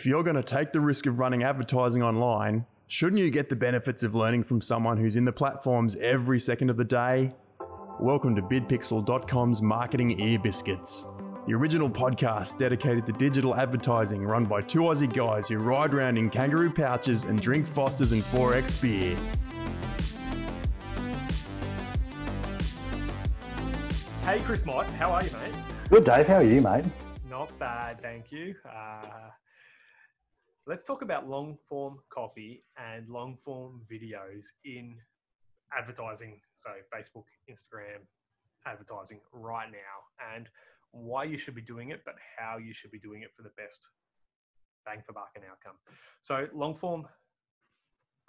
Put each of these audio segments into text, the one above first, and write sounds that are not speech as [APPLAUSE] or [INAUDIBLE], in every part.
If you're going to take the risk of running advertising online, shouldn't you get the benefits of learning from someone who's in the platforms every second of the day? Welcome to bidpixel.com's Marketing Ear Biscuits, the original podcast dedicated to digital advertising run by two Aussie guys who ride around in kangaroo pouches and drink Fosters and 4X beer. Hey, Chris Mott, how are you, mate? Good, Dave. How are you, mate? Not bad, thank you. Uh, let's talk about long form copy and long form videos in advertising. So, Facebook, Instagram advertising right now, and why you should be doing it, but how you should be doing it for the best bang for buck and outcome. So, long form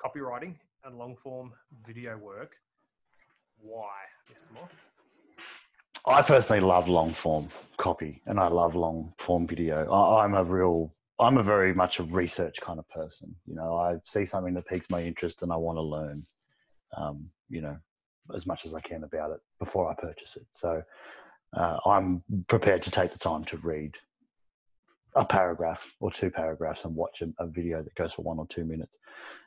copywriting and long form video work. Why, Mr. Moore? I personally love long form copy and I love long form video. I, I'm a real, I'm a very much a research kind of person. You know, I see something that piques my interest and I want to learn, um, you know, as much as I can about it before I purchase it. So uh, I'm prepared to take the time to read a paragraph or two paragraphs and watch a, a video that goes for one or two minutes.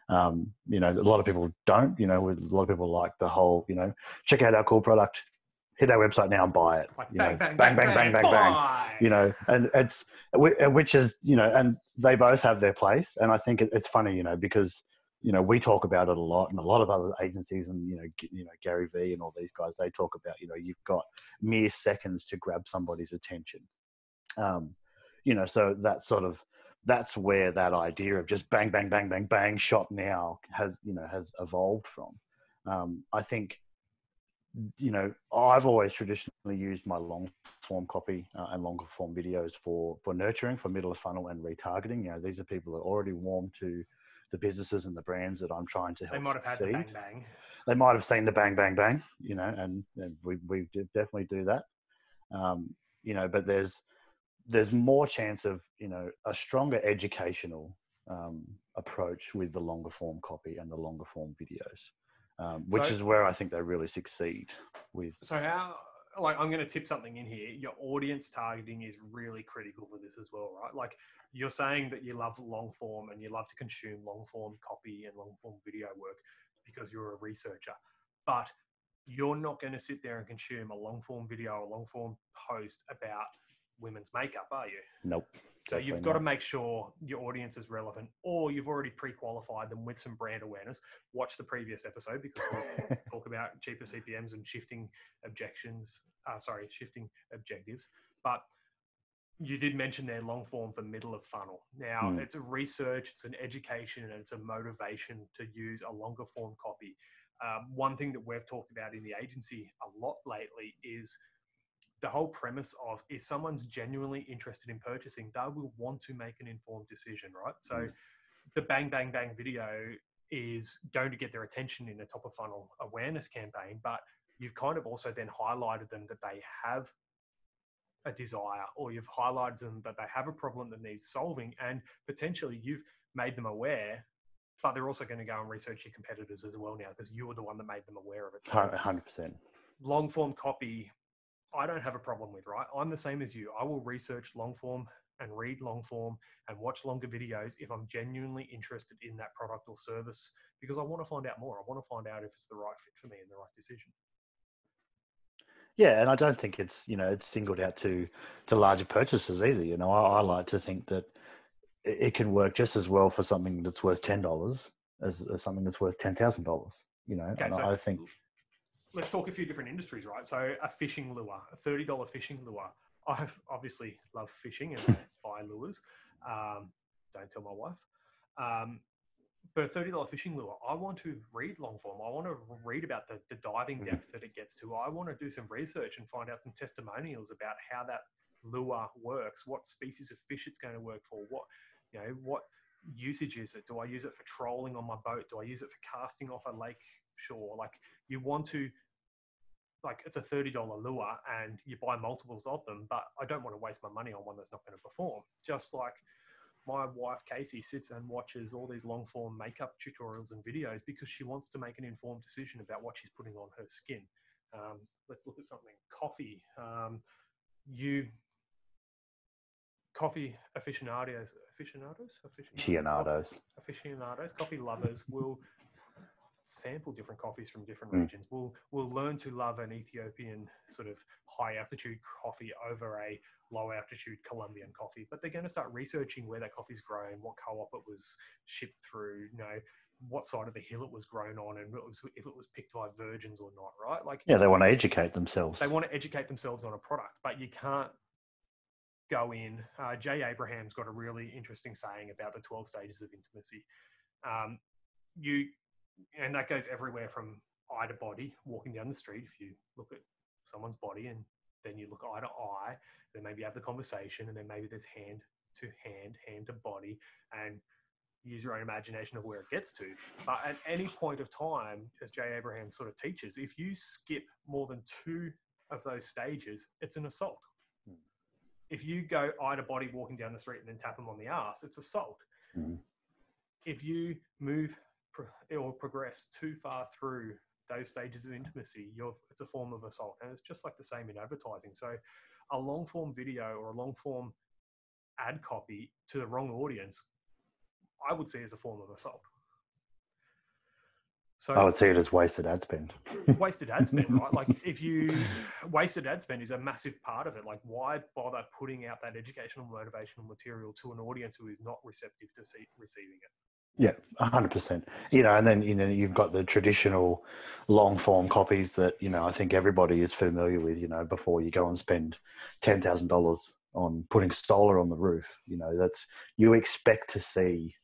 Um, you know, a lot of people don't. You know, a lot of people like the whole, you know, check out our cool product, hit our website now and buy it. Like you bang, know, bang, bang, bang, bang, bang, bang. buy. You know, and it's which is you know, and they both have their place. And I think it's funny, you know, because you know we talk about it a lot, and a lot of other agencies, and you know, you know Gary Vee and all these guys, they talk about you know you've got mere seconds to grab somebody's attention. Um, you know, so that sort of that's where that idea of just bang, bang, bang, bang, bang, shot now has you know has evolved from. Um, I think you know, I've always traditionally used my long form copy uh, and longer form videos for for nurturing, for middle of funnel and retargeting. You know, these are people that are already warm to the businesses and the brands that I'm trying to help They might have had the bang bang. They might have seen the bang bang bang, you know, and, and we we definitely do that. Um, you know, but there's there's more chance of you know a stronger educational um, approach with the longer form copy and the longer form videos um, which So- is where I think they really succeed with. So how like I'm going to tip something in here. Your audience targeting is really critical for this as well, right? Like you're saying that you love long form and you love to consume long form copy and long form video work because you're a researcher, but you're not going to sit there and consume a long form video a long form post about women's makeup, are you? Nope. So you've got to make sure your audience is relevant, or you've already pre-qualified them with some brand awareness. Watch the previous episode because we'll [LAUGHS] talk about cheaper CPMS and shifting objections. Uh, sorry, shifting objectives. But you did mention their long form for middle of funnel. Now Hmm. it's a research, it's an education, and it's a motivation to use a longer form copy. Um, one thing that we've talked about in the agency a lot lately is the whole premise of if someone's genuinely interested in purchasing, they will want to make an informed decision, right? So Mm. the bang bang bang video is going to get their attention in a top of funnel awareness campaign, but you've kind of also then highlighted them that they have a desire or you've highlighted them that they have a problem that needs solving and potentially you've made them aware but they're also going to go and research your competitors as well now because you were the one that made them aware of it so Hu- hundred percent. long form copy I don't have a problem with, right? I'm the same as you. I will research long form and read long form and watch longer videos if I'm genuinely interested in that product or service because I want to find out more. I want to find out if it's the right fit for me and the right decision. Yeah, and I don't think it's you know it's singled out to to larger purchases either. You know, I, I like to think that it, can work just as well for something that's worth ten dollars as, as something that's worth ten thousand dollars. You know, Okay, and so I think let's talk a few different industries, right? So a fishing lure, a thirty dollar fishing lure. I obviously love fishing and [LAUGHS] buy lures. Um, don't tell my wife. Um, but a thirty dollar fishing lure, I want to read long form. I want to read about the, the diving Mhm. depth that it gets to. I want to do some research and find out some testimonials about how that lure works, what species of fish it's going to work for, what you know, what usage is it? Do I use it for trolling on my boat? Do I use it for casting off a lake shore? Like you want to like it's a $30 lure and you buy multiples of them, but I don't want to waste my money on one that's not going to perform. Just like my wife Casey sits and watches all these long form makeup tutorials and videos because she wants to make an informed decision about what she's putting on her skin. Um, let's look at something coffee. Um, you coffee aficionados, aficionados, Aficionados. aficionados, coffee lovers will sample different coffees from different Mm. regions. We'll we'll learn to love an Ethiopian sort of high altitude coffee over a low altitude Colombian coffee, but they're going to start researching where that coffee's grown, what co-op it was shipped through, you know, what side of the hill it was grown on, and it was, if it was picked by virgins or not, right? Like Yeah, they want to educate themselves. they want to educate themselves on a product, but you can't go in. Uh, Jay Abraham's got a really interesting saying about the 12 stages of intimacy. Um, you, and that goes everywhere from eye to body, walking down the street. If you look at someone's body and then you look eye to eye, then maybe you have the conversation, and then maybe there's hand to hand, hand to body, and use your own imagination of where it gets to. But at any point of time, as Jay Abraham sort of teaches, if you skip more than two of those stages, it's an assault. Hmm. If you go eye to body walking down the street and then tap them on the ass, it's assault. Mhm. If you move pro- or progress too far through those stages of intimacy, you're, it's a form of assault. And it's just like the same in advertising. So a long form video or a long form ad copy to the wrong audience, I would see as a form of assault. So I would see it as wasted ad spend. [LAUGHS] wasted ad spend, right? Like if you wasted ad spend is a massive part of it. Like why bother putting out that educational motivational material to an audience who is not receptive to see, receiving it? Yeah, hundred percent. You know, and then you know you've got the traditional long form copies that you know I think everybody is familiar with. You know, before you go and spend ten thousand dollars on putting solar on the roof, you know that's you expect to see,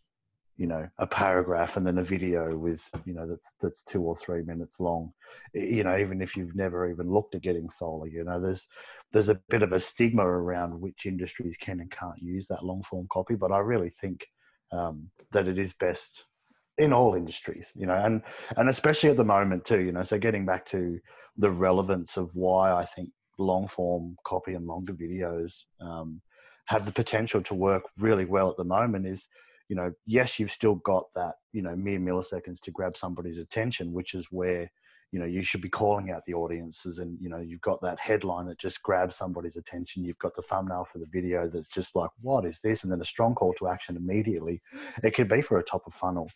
you know, a paragraph and then a video with you know that's that's two or three minutes long. You know, even if you've never even looked at getting solar, you know, there's there's a bit of a stigma around which industries can and can't use that long form copy, but I really think um, that it is best in all industries, you know, and and especially at the moment too, you know. So getting back to the relevance of why I think long form copy and longer videos um, have the potential to work really well at the moment is, you know, yes, you've still got that, you know, mere milliseconds to grab somebody's attention, which is where you know you should be calling out the audiences and you know you've got that headline that just grabs somebody's attention. You've got the thumbnail for the video that's just like what is this? And then a strong call to action immediately. It could be for a top of funnel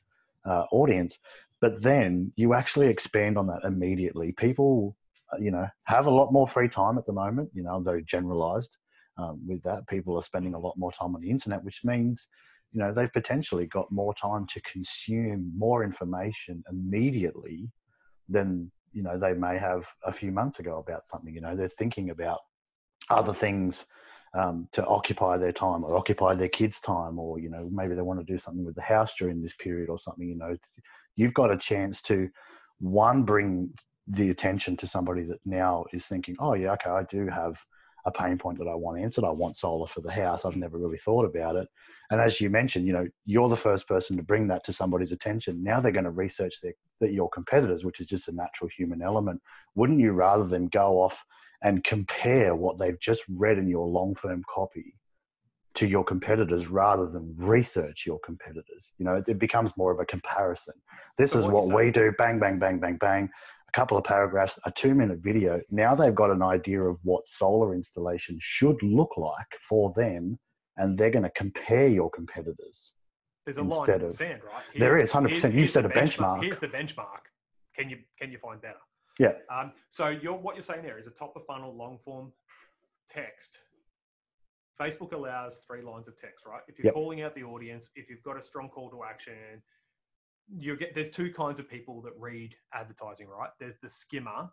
uh, audience but then you actually expand on that immediately. People uh, you know have a lot more free time at the moment you know i'm very generalized um, with that. People are spending a lot more time on the internet which means you know they've potentially got more time to consume more information immediately than you know they may have a few months ago about something you know they're thinking about other things um, to occupy their time or occupy their kids time or you know maybe they want to do something with the house during this period or something you know you've got a chance to one bring the attention to somebody that now is thinking oh yeah okay i do have a pain point that i want answered. I want solar for the house. I've never really thought about it and as you mentioned, you know, you're the first person to bring that to somebody's attention. Now they're going to research their, their, your competitors, which is just a natural human element. Wouldn't you rather than go off and compare what they've just read in your long form copy to your competitors rather than research your competitors? You know, it, it becomes more of a comparison. This So is what what we do bang, bang, bang, bang, bang. A couple of paragraphs, a two minute video. Now they've got an idea of what solar installation should look like for them and they're going to compare your competitors. There's a line in the of- sand, right? There Here's- is, 100%. here's- You set a benchmark. Here's the benchmark. Can you can you find better? Yeah. Um, so you're, what you're saying there is a top of funnel long form text. Facebook allows three lines of text, right? If you're Yep. calling out the audience, if you've got a strong call to action, you get there's two kinds of people that read advertising, right? There's the skimmer,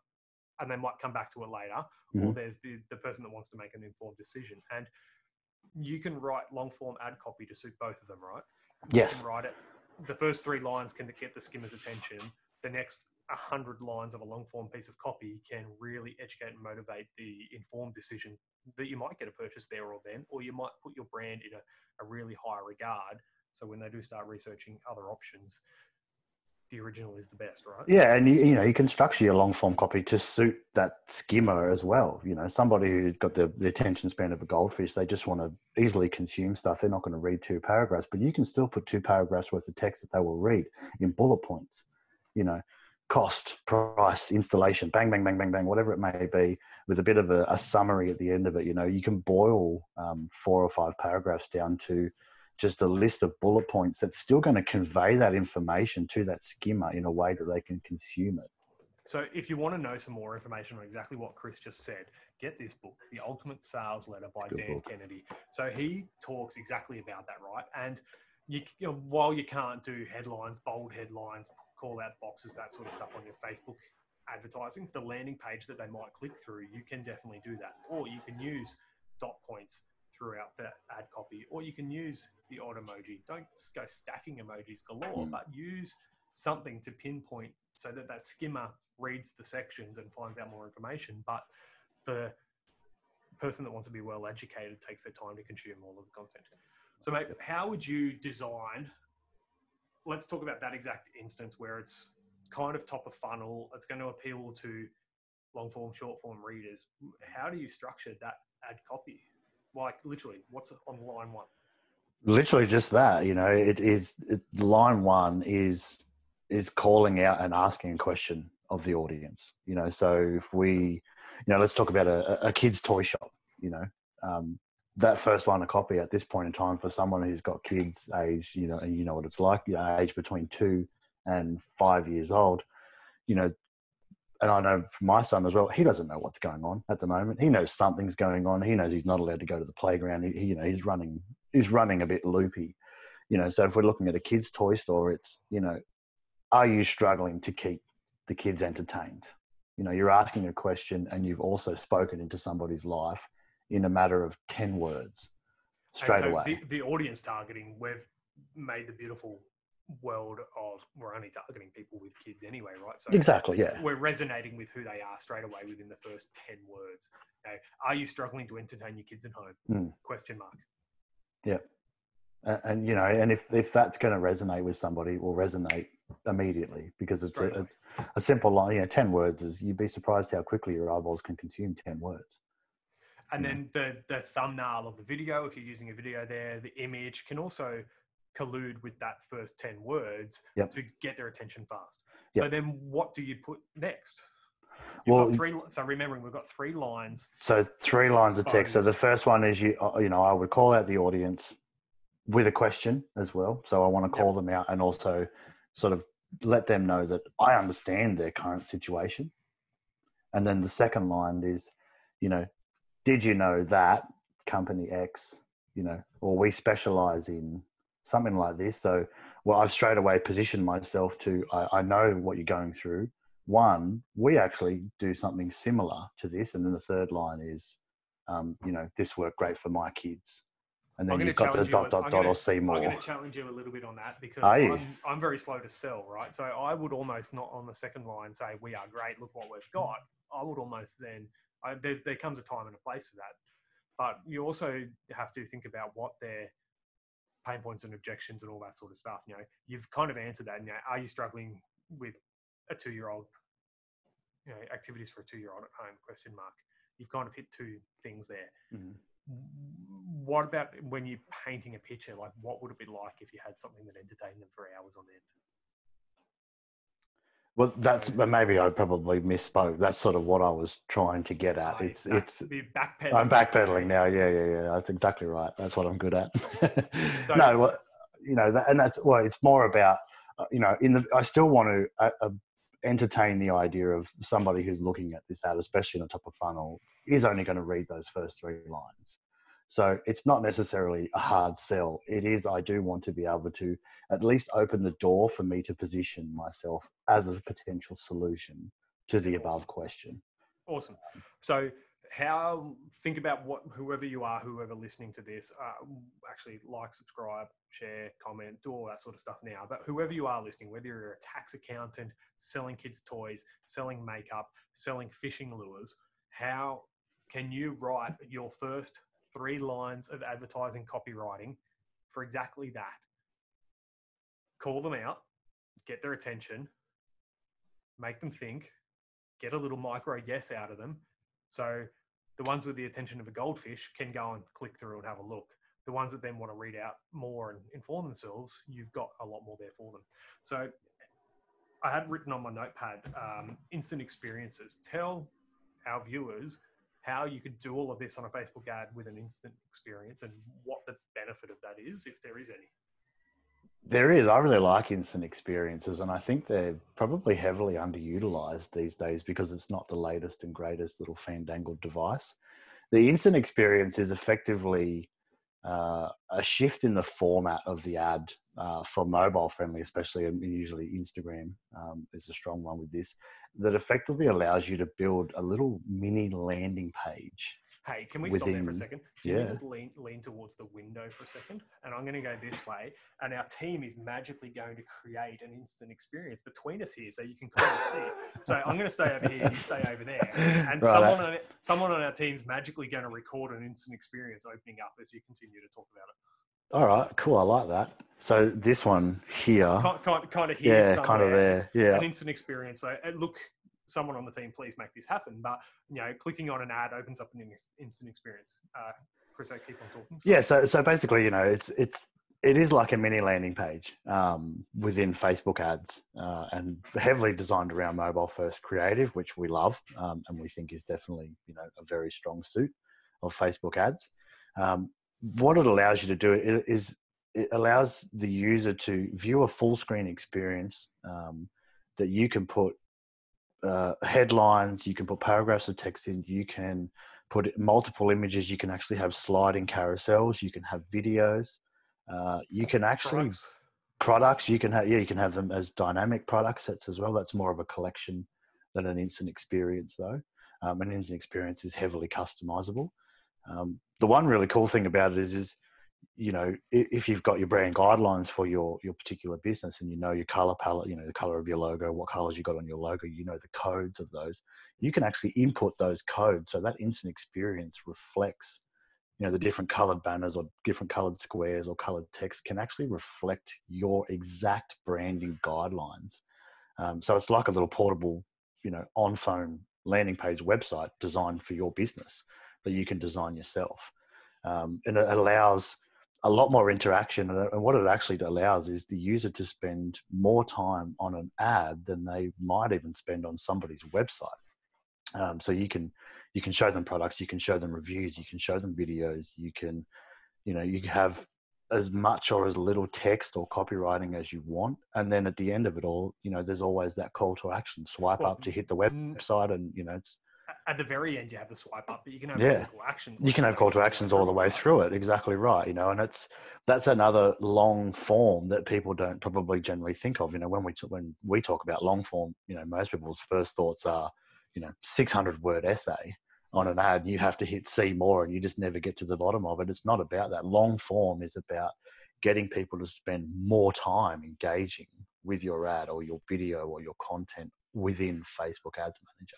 and they might come back to it later, or Mhm. there's the, the person that wants to make an informed decision. And you can write long form ad copy to suit both of them, right? Yes. You can write it. The first three lines can get the skimmer's attention. The next 100 lines of a long form piece of copy can really educate and motivate the informed decision that you might get a purchase there or then, or you might put your brand in a, a really high regard. So when they do start researching other options, the original is the best, right? Yeah, and you, you know you can structure your long form copy to suit that skimmer as well. You know, somebody who's got the, the attention span of a goldfish, they just want to easily consume stuff. They're not going to read two paragraphs, but you can still put two paragraphs worth of text that they will read in bullet points. You know, cost, price, installation, bang, bang, bang, bang, bang, whatever it may be, with a bit of a, a summary at the end of it. You know, you can boil um, four or five paragraphs down to just a list of bullet points that's still going to convey that information to that skimmer in a way that they can consume it. So, if you want to know some more information on exactly what Chris just said, get this book, The Ultimate Sales Letter by Good Dan book. Kennedy. So, he talks exactly about that, right? And you, you know, while you can't do headlines, bold headlines, call out boxes, that sort of stuff on your Facebook advertising, the landing page that they might click through, you can definitely do that. Or you can use dot points throughout the ad copy, or you can use the odd emoji. Don't go stacking emojis galore, Mm. but use something to pinpoint so that that skimmer reads the sections and finds out more information. But the person that wants to be well educated takes their time to consume all of the content. So, mate, how would you design? Let's talk about that exact instance where it's kind of top of funnel. It's going to appeal to long form, short form readers. How do you structure that ad copy? Like literally, what's on line one? literally just that you know it is it, line one is is calling out and asking a question of the audience you know so if we you know let's talk about a, a kid's toy shop you know um, that first line of copy at this point in time for someone who's got kids age you know and you know what it's like you age between two and five years old you know and I know for my son as well, he doesn't know what's going on at the moment. He knows something's going on. He knows he's not allowed to go to the playground. He, he, you know, he's running, he's running a bit loopy. You know, so if we're looking at a kid's toy store, it's you know, are you struggling to keep the kids entertained? You know, you're asking a question, and you've also spoken into somebody's life in a matter of ten words, straight so away. The, the audience targeting, we've made the beautiful world of we're only targeting people with kids anyway, right? So exactly, yeah. we're resonating with who they are straight away within the first 10 words. Okay. Are you struggling to entertain your kids at home? Mm. Question mark. and, and you know, and if if that's going to resonate with somebody, it will resonate immediately because it's a, a, a simple line. You know, ten words is you'd be surprised how quickly your eyeballs can consume ten words. And then the, the thumbnail of the video, if you're using a video there, the image can also collude with that first 10 words Yep. to get their attention fast. So then what do you put next? You've Well, three, so remembering we've got three lines. so three lines of text. So the first one is you uh, you know I would call out the audience with a question as well. So I want to Yep. call them out and also sort of let them know that I understand their current situation. And then the second line is, you know, did you know that company X, you know, or we specialize in something like this. So, well, I've straight away positioned myself to, I, I know what you're going through. One, we actually do something similar to this. And then the third line is, um, you know, this worked great for my kids. And then you've got the dot, dot, dot, gonna- or see more. I'm going to challenge you a little bit on that because I'm, I'm very slow to sell, right? So I would almost not on the second line say, we are great, look what we've got. I would almost then, I, there's, there comes a time and a place for that. But you also have to think about what their pain points and objections and all that sort of stuff. You know, you've kind of answered that. You know, are you struggling with a two-year-old? You know, activities for a two-year-old at home? Question mark. You've kind of hit two things there Mhm. what about when you're painting a picture? Like, what would it be like if you had something that entertained them for hours on end? Well, that's maybe I probably misspoke. That's sort of what I was trying to get at. It's back- it's backpedaling. I'm backpedaling now. Yeah, yeah, yeah. That's exactly right. That's what I'm good at. [LAUGHS] So- no, well, you know, that, and that's well, it's more about uh, you know, in the I still want to uh, uh, entertain the idea of somebody who's looking at this ad, especially in the top of funnel, is only going to read those first three lines. So it's not necessarily a hard sell. It is. I do want to be able to at least open the door for me to position myself as a potential solution to the above question. Awesome. So, how think about what whoever you are, whoever listening to this, uh, actually like, subscribe, share, comment, do all that sort of stuff now. But whoever you are listening, whether you're a tax accountant, selling kids toys, selling makeup, selling fishing lures, how can you write your first three lines of advertising copywriting for exactly that? Call them out, get their attention, make them think, get a little micro yes out of them. So the ones with the attention of a goldfish can go and click through and have a look. The ones that then want to read out more and inform themselves, you've got a lot more there for them. So I had written on my notepad um, instant experiences. Tell our viewers how you could do all of this on a Facebook ad with an instant experience and what the benefit of that is, if there is any. There is. I really like instant experiences, and I think they're probably heavily underutilized these days because it's not the latest and greatest little fandangled device. The instant experience is effectively uh, a shift in the format of the ad uh, for mobile friendly, especially and usually Instagram um, is a strong one with this, that effectively allows you to build a little mini landing page Hey, can we stop there for a second? Can yeah. you lean, lean towards the window for a second? And I'm going to go this way. And our team is magically going to create an instant experience between us here so you can kind of see. So I'm going to stay over here, you stay over there. And [LAUGHS] Right, someone, on, someone on our team's magically going to record an instant experience opening up as you continue to talk about it. All right, cool. I like that. So this one here, Kind, kind, kind of here, yeah, kind of there, yeah. An instant experience. So uh, look, someone on the team, please make this happen. But you know, clicking on an ad opens up an instant experience. Uh, Chris, I keep on talking. Yeah, so so basically, you know, it's it's it is like a mini landing page um, within Facebook ads, uh, and heavily designed around mobile first creative, which we love um, and we think is definitely you know a very strong suit of Facebook ads. Um, what it allows you to do is it allows the user to view a full screen experience um, that you can put uh, headlines, you can put paragraphs of text in, you can put multiple images. You can actually have sliding carousels. You can have videos. Uh, you can actually Products. products. You can have yeah. You can have them as dynamic product sets as well. That's more of a collection than an instant experience, though. Um, an instant experience is heavily customizable. Um, the one really cool thing about it is, is you know, if you've got your brand guidelines for your your particular business and you know your color palette, you know the color of your logo, what colors you got on your logo, you know the codes of those, you can actually input those codes. So that instant experience reflects, you know, the different colored banners or different colored squares or colored text can actually reflect your exact branding guidelines. Um, so it's like a little portable, you know, on phone landing page website designed for your business that you can design yourself. Um, and it allows a lot more interaction. And what it actually allows is the user to spend more time on an ad than they might even spend on somebody's website. Um, so you can you can show them products, you can show them reviews, you can show them videos, you can you know you have as much or as little text or copywriting as you want, and then at the end of it all, you know, there's always that call to action: swipe Well, up to hit the mm, website, and you know, it's At the very end, you have the swipe up, but you can have Yeah. call to actions. you can have call to actions all the way through it exactly right you know and it's that's another long form that people don't probably generally think of you know when we t- when we talk about long form you know most people's first thoughts are you know 600 word essay on an ad you have to hit see more and you just never get to the bottom of it it's not about that long form is about getting people to spend more time engaging with your ad or your video or your content within facebook ads manager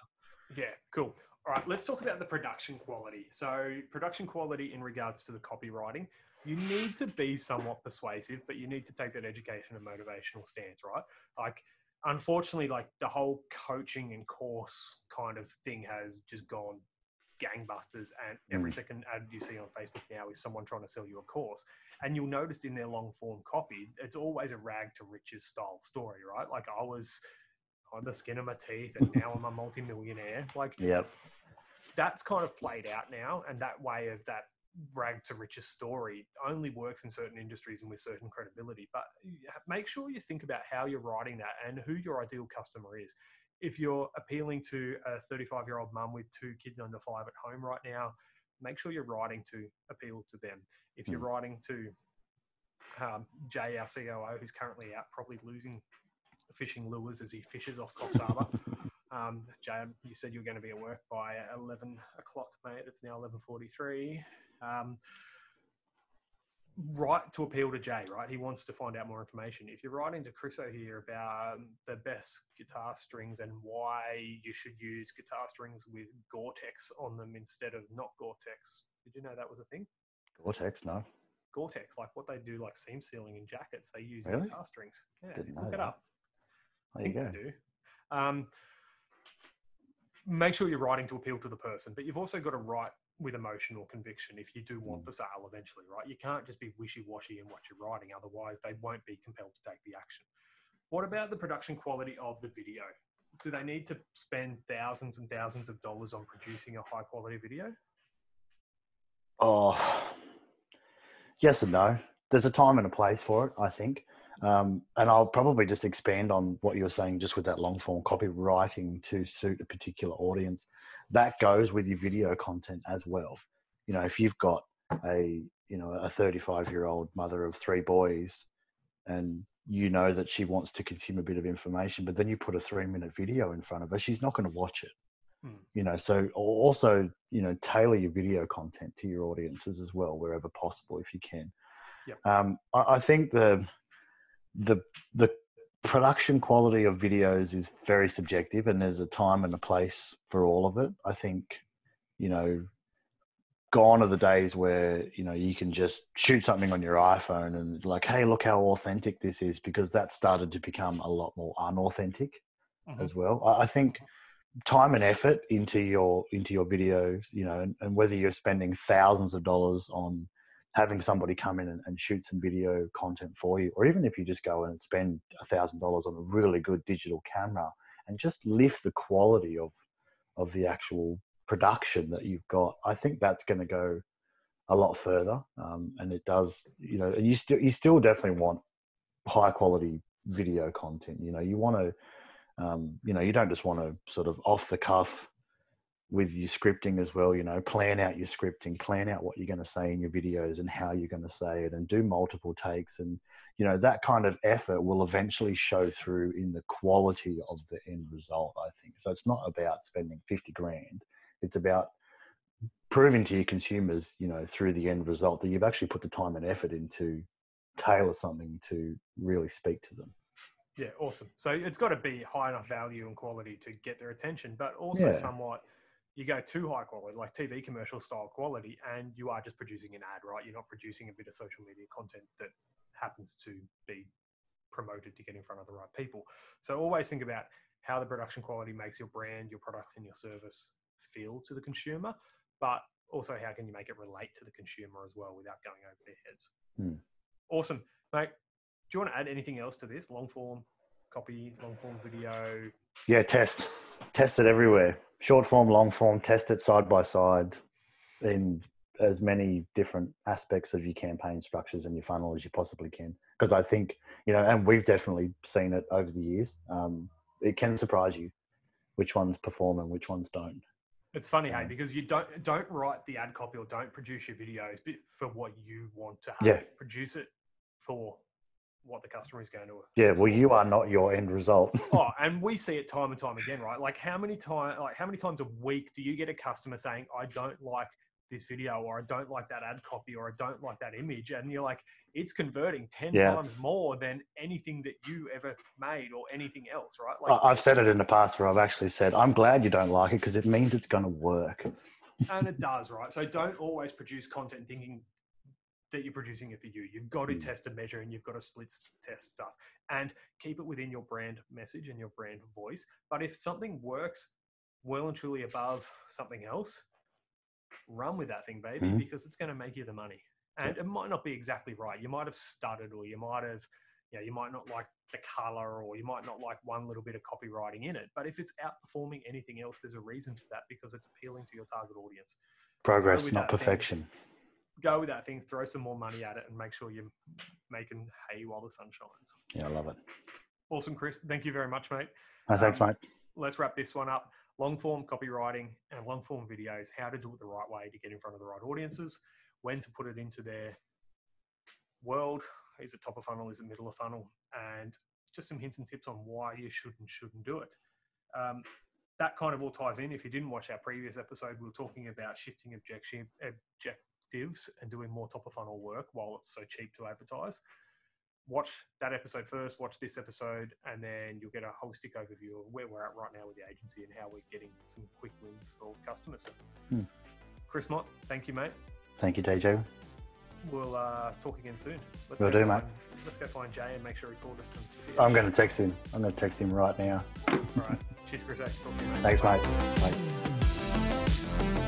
Yeah, cool. All right, let's talk about the production quality. So, production quality in regards to the copywriting, you need to be somewhat persuasive, but you need to take that education and motivational stance, right? Like, unfortunately, like the whole coaching and course kind of thing has just gone gangbusters and every Mm. second ad you see on facebook now is someone trying to sell you a course. And you'll notice in their long form copy it's always a rag to riches style story right? Like i was on the skin of my teeth and now i'm a multimillionaire. Like [LAUGHS] yep. that's kind of played out now and that way of that rag to riches story only works in certain industries and with certain credibility but make sure you think about how you're writing that and who your ideal customer is if you're appealing to a 35 year old mum with two kids under five at home right now make sure you're writing to appeal to them if you're Mm. writing to um, jay our coo who's currently out probably losing fishing lures as he fishes off Coffs Harbour [LAUGHS] um, Jay, you said you were going to be at work by 11 o'clock, mate. It's now 11.43. Um, right to appeal to Jay, right? He wants to find out more information. If you're writing to Chriso here about um, the best guitar strings and why you should use guitar strings with Gore-Tex on them instead of not Gore-Tex, did you know that was a thing? Gore-Tex, no. Gore-Tex, like what they do, like seam sealing in jackets, they use Really? guitar strings. Yeah, Didn't know look it that. up. There you think go. they do. Um, make sure you're writing to appeal to the person, but you've also got to write with emotional conviction if you do want Mm. the sale eventually, right? You can't just be wishy washy in what you're writing, otherwise, they won't be compelled to take the action. What about the production quality of the video? Do they need to spend thousands and thousands of dollars on producing a high quality video? Oh, yes and no. There's a time and a place for it, I think. Um, and I'll probably just expand on what you were saying just with that long form copywriting to suit a particular audience. That goes with your video content as well. You know, if you've got a you know a 35 year old mother of three boys and you know that she wants to consume a bit of information but then you put a three minute video in front of her she's not going to watch it Hmm. you know so also you know tailor your video content to your audiences as well wherever possible if you can Yep. um, I, I think the the the production quality of videos is very subjective and there's a time and a place for all of it i think you know gone are the days where you know you can just shoot something on your iphone and like hey look how authentic this is because that started to become a lot more unauthentic Mhm. as well I, I think time and effort into your into your videos you know and, and whether you're spending thousands of dollars on having somebody come in and, and shoot some video content for you or even if you just go and spend a thousand dollars on a really good digital camera and just lift the quality of of the actual production that you've got i think that's going to go a lot further um, and it does you know and you still you still definitely want high quality video content you know you want to um, you know you don't just want to sort of off the cuff with your scripting as well you know plan out your scripting plan out what you're going to say in your videos and how you're going to say it and do multiple takes and you know that kind of effort will eventually show through in the quality of the end result i think so it's not about spending 50 grand it's about proving to your consumers you know through the end result that you've actually put the time and effort into tailor something to really speak to them Yeah, awesome. So it's got to be high enough value and quality to get their attention, but also Yeah. somewhat you go too high quality, like TV commercial style quality, and you are just producing an ad, right? You're not producing a bit of social media content that happens to be promoted to get in front of the right people. So always think about how the production quality makes your brand, your product, and your service feel to the consumer, but also how can you make it relate to the consumer as well without going over their heads. Hmm. Awesome, mate. Do you want to add anything else to this? Long form copy, long form video. Yeah, test. Test it everywhere. Short form, long form, test it side by side in as many different aspects of your campaign structures and your funnel as you possibly can. Because I think, you know, and we've definitely seen it over the years, um, it can surprise you which ones perform and which ones don't. It's funny, hey, because you don't don't write the ad copy or don't produce your videos but for what you want to have. Yeah. Produce it for what the customer is going to. Yeah, well, you are not your end result. [LAUGHS] Oh, and we see it time and time again, right? Like how many time, like how many times a week do you get a customer saying, "I don't like this video," or "I don't like that ad copy," or "I don't like that image," and you're like, it's converting ten Yeah. times more than anything that you ever made or anything else, right? Like, I've said it in the past where I've actually said, I'm glad you don't like it because it means it's going to work. and it does, right? So don't always produce content thinking that you're producing it for you. You've got to Mm. test and measure, and you've got to split test stuff, and keep it within your brand message and your brand voice. But if something works well and truly above something else, run with that thing, baby, Mhm. because it's going to make you the money. And it might not be exactly right. You might have stuttered, or you might have, you know, you might not like the color, or you might not like one little bit of copywriting in it. But if it's outperforming anything else, there's a reason for that because it's appealing to your target audience Progress, not perfection. thing. Go with that thing, throw some more money at it, and make sure you're making hay while the sun shines. Yeah, I love it. Awesome, Chris. Thank you very much, mate. No, thanks, Um, mate. Let's wrap this one up. Long form copywriting and long form videos, how to do it the right way to get in front of the right audiences, when to put it into their world. Is it top of funnel? Is it middle of funnel? And just some hints and tips on why you should and shouldn't do it. Um, that kind of all ties in. If you didn't watch our previous episode, we were talking about shifting objection, objectives and doing more top of funnel work while it's so cheap to advertise. Watch that episode first, watch this episode, and then you'll get a holistic overview of where we're at right now with the agency and how we're getting some quick wins for customers. Hmm. Chris Mott, thank you, mate. Thank you, DJ. We'll uh, talk again soon. Let's Will go do, mate. find, Let's go find Jay and make sure he called us some fish. I'm going to text him. I'm going to text him right now. All right. Cheers, Chris. Talk to you, mate. Thanks, mate. Bye.